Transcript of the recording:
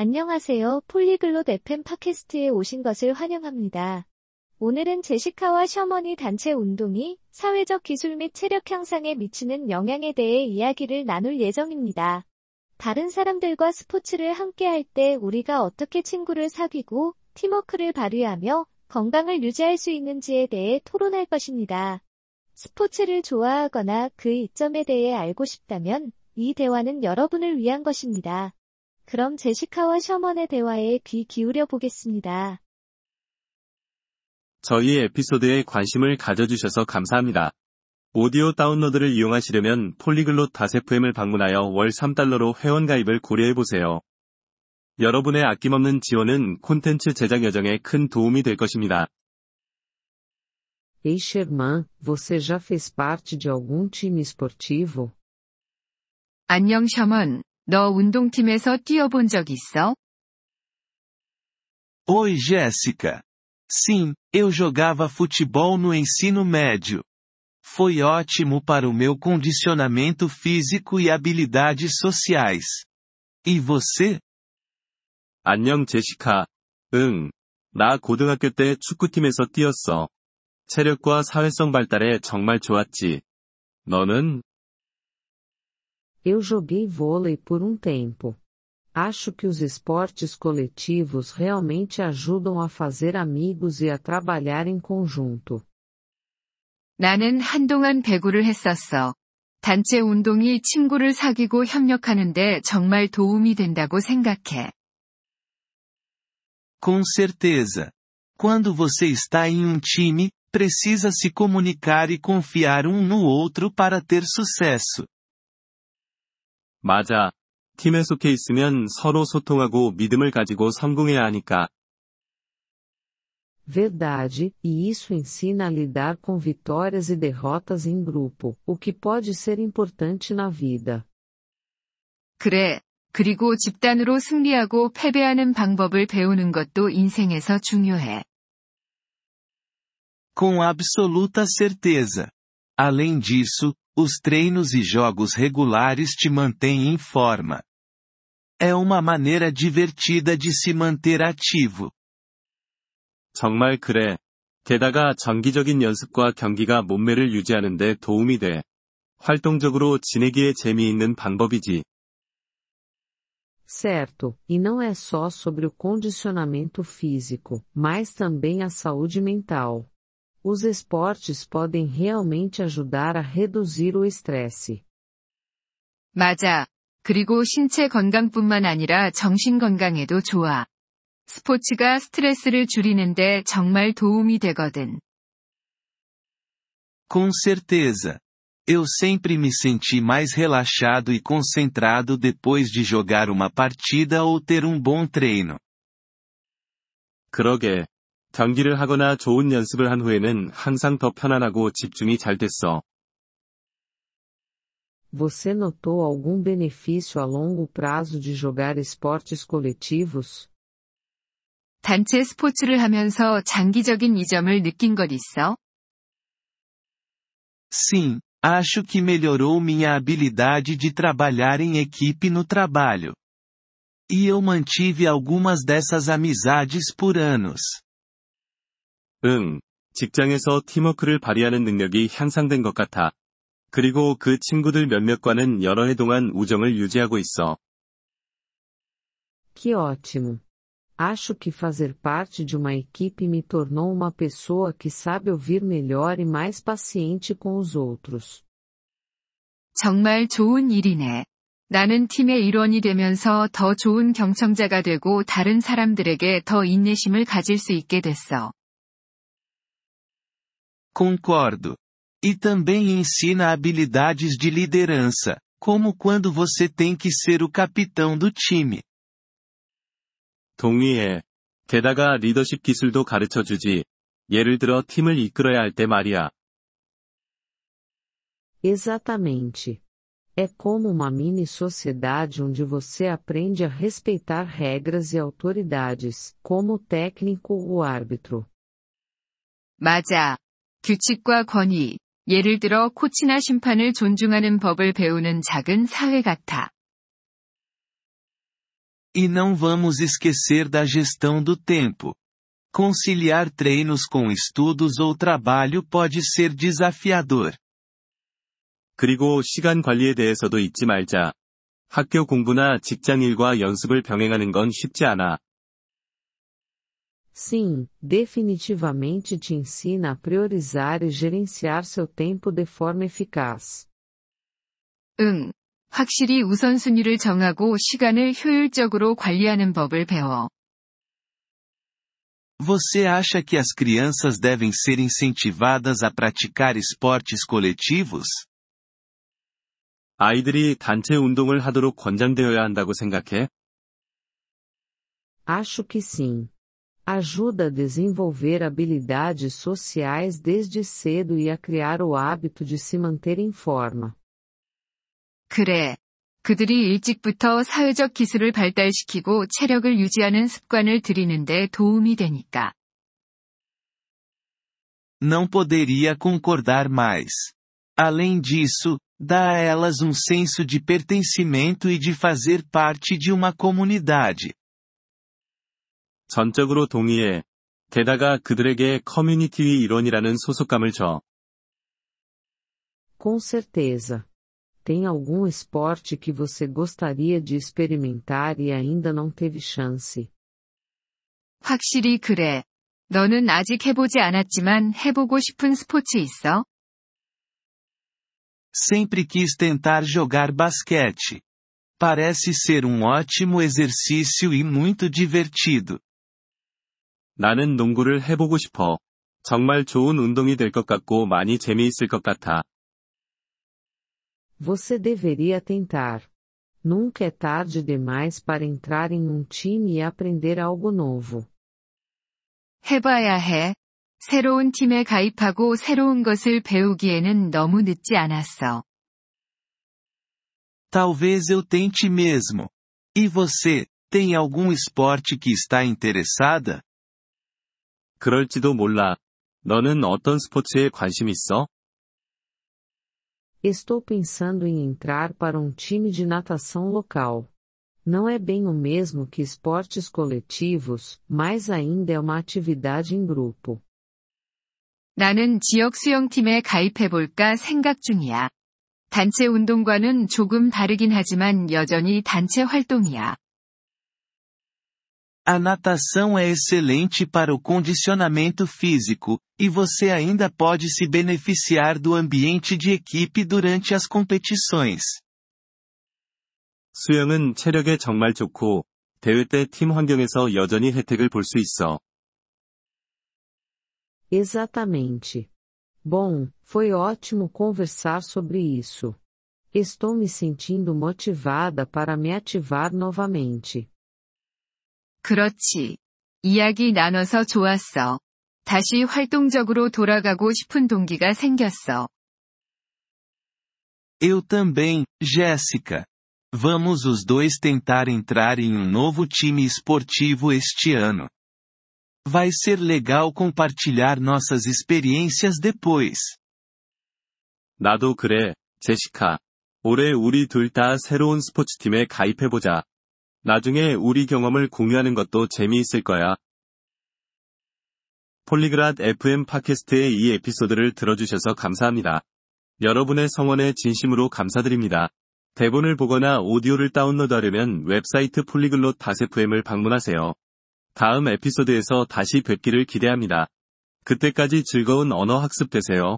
안녕하세요. 폴리글롯 FM 팟캐스트에 오신 것을 환영합니다. 오늘은 제시카와 셔먼이 단체 운동이 사회적 기술 및 체력 향상에 미치는 영향에 대해 이야기를 나눌 예정입니다. 다른 사람들과 스포츠를 함께 할 때 우리가 어떻게 친구를 사귀고 팀워크를 발휘하며 건강을 유지할 수 있는지에 대해 토론할 것입니다. 스포츠를 좋아하거나 그 이점에 대해 알고 싶다면 이 대화는 여러분을 위한 것입니다. 그럼 제시카와 셔먼의 대화에 귀 기울여 보겠습니다. 저희 에피소드에 관심을 가져주셔서 감사합니다. 오디오 다운로드를 이용하시려면 폴리글롯 다세프엠을 방문하여 월 3달러로 회원가입을 고려해보세요. 여러분의 아낌없는 지원은 콘텐츠 제작 여정에 큰 도움이 될 것입니다. Ei Sherman, você já fez parte de algum time esportivo? 안녕 셔먼, 너 운동팀에서 뛰어본 적 있어? Oi Jéssica. Sim, eu jogava futebol no ensino médio. Foi ótimo para o meu condicionamento físico e habilidades sociais. E você? 안녕 제시카. 응. 나 고등학교 때 축구팀에서 뛰었어. 체력과 사회성 발달에 정말 좋았지. 너는? Eu joguei vôlei por um tempo. Acho que os esportes coletivos realmente ajudam a fazer amigos e a trabalhar em conjunto. 나는 한동안 배구를 했었어. 단체 운동이 친구를 사귀고 협력하는데 정말 도움이 된다고 생각해. Com certeza. Quando você está em um time, precisa se comunicar e confiar um no outro para ter sucesso. 맞아. 팀에 속해 있으면 서로 소통하고 믿음을 가지고 성공해야 하니까. Verdade, e isso ensina a lidar com vitórias e derrotas em grupo, o que pode ser importante na vida. 그래. 그리고 집단으로 승리하고 패배하는 방법을 배우는 것도 인생에서 중요해. Com absoluta certeza. Além disso, os treinos e jogos regulares te mantêm em forma. É uma maneira divertida de se manter ativo. 정말 그래. 게다가 정기적인 연습과 경기가 몸매를 유지하는데 도움이 돼. 활동적으로 지내기에 재미있는 방법이지. Certo, e não é só sobre o condicionamento físico, mas também a saúde mental. Os esportes podem realmente ajudar a reduzir o estresse. 맞아. 그리고 신체 건강뿐만 아니라 정신 건강에도 좋아. 스포츠가 스트레스를 줄이는데 정말 도움이 되거든. Com certeza. Eu sempre me senti mais relaxado e concentrado depois de jogar uma partida ou ter um bom treino. 그러게. 경기를 하거나 좋은 연습을 한 후에는 항상 더 편안하고 집중이 잘 됐어. Você notou algum benefício a longo prazo de jogar esportes coletivos? 단체 스포츠를 하면서 장기적인 이점을 느낀 것 있어? Sim, acho que melhorou minha habilidade de trabalhar em equipe no trabalho. E eu mantive algumas dessas amizades por anos. 응. 직장에서 팀워크를 발휘하는 능력이 향상된 것 같아. 그리고 그 친구들 몇몇과는 여러 해 동안 우정을 유지하고 있어. Que ótimo! Acho que fazer parte de uma equipe me tornou uma pessoa que sabe ouvir melhor e mais paciente com os outros. 정말 좋은 일이네. 나는 팀의 일원이 되면서 더 좋은 경청자가 되고 다른 사람들에게 더 인내심을 가질 수 있게 됐어. Concordo. E também ensina habilidades de liderança, como quando você tem que ser o capitão do time. 동의해. 게다가 리더십 기술도 가르쳐 주지. 예를 들어 팀을 이끌어야 할 때 말이야. Exatamente. É como uma mini sociedade onde você aprende a respeitar regras e autoridades, como o técnico ou árbitro. 맞아. 규칙과 권위, 예를 들어 코치나 심판을 존중하는 법을 배우는 작은 사회 같아. E não vamos esquecer da gestão do tempo. Conciliar treinos com estudos ou trabalho pode ser desafiador. 그리고 시간 관리에 대해서도 잊지 말자. 학교 공부나 직장 일과 연습을 병행하는 건 쉽지 않아. Sim, definitivamente te ensina a priorizar e gerenciar seu tempo de forma eficaz. 응. 확실히 우선순위를 정하고 시간을 효율적으로 관리하는 법을 배워. Você acha que as crianças devem ser incentivadas a praticar esportes coletivos? 아이들이 단체 운동을 하도록 권장되어야 한다고 생각해? Acho que sim. Ajuda a desenvolver habilidades sociais desde cedo e a criar o hábito de se manter em forma. 그래. 그들이 일찍부터 사회적 기술을 발달시키고 체력을 유지하는 습관을 들이는데 도움이 되니까. Não poderia concordar mais. Além disso, dá a elas um senso de pertencimento e de fazer parte de uma comunidade. 전적으로 동의해. 게다가 그들에게 커뮤니티의 일원이라는 소속감을 줘. Com certeza. Tem algum esporte que você gostaria de experimentar e ainda não teve chance? 확실히 그래. 너는 아직 해보지 않았지만 해보고 싶은 스포츠 있어? Sempre quis tentar jogar basquete. Parece ser um ótimo exercício e muito divertido. 나는 농구를 해보고 싶어. 정말 좋은 운동이 될 것 같고 많이 재미있을 것 같아. Você deveria tentar. Nunca é tarde demais para entrar em um time e aprender algo novo. 해봐야 해. 새로운 팀에 가입하고 새로운 것을 배우기에는 너무 늦지 않았어. Talvez eu tente mesmo. E você, tem algum esporte que está interessada? 그럴지도 몰라. 너는 어떤 스포츠에 관심 있어? Estou pensando em entrar para um time de natação local. Não é bem o mesmo que esportes coletivos, mas ainda é uma atividade em grupo. 나는 지역 수영팀에 가입해볼까 생각 중이야. 단체 운동과는 조금 다르긴 하지만 여전히 단체 활동이야. A natação é excelente para o condicionamento físico, e você ainda pode se beneficiar do ambiente de equipe durante as competições. 수영은 체력에 정말 좋고, 대회 때 팀 환경에서 여전히 혜택을 볼 수 있어. Exatamente. Bom, foi ótimo conversar sobre isso. Estou me sentindo motivada para me ativar novamente. 그렇지. 이야기 나눠서 좋았어. 다시 활동적으로 돌아가고 싶은 동기가 생겼어. Eu também, Jéssica. Vamos os dois tentar entrar em um novo time esportivo este ano. Vai ser legal compartilhar nossas experiências depois. 나도 그래, 제시카. 올해 우리 둘 다 새로운 스포츠팀에 가입해보자. 나중에 우리 경험을 공유하는 것도 재미있을 거야. 폴리그랏 FM 팟캐스트의 이 에피소드를 들어주셔서 감사합니다. 여러분의 성원에 진심으로 감사드립니다. 대본을 보거나 오디오를 다운로드하려면 웹사이트 폴리글롯 다세프엠을 방문하세요. 다음 에피소드에서 다시 뵙기를 기대합니다. 그때까지 즐거운 언어 학습 되세요.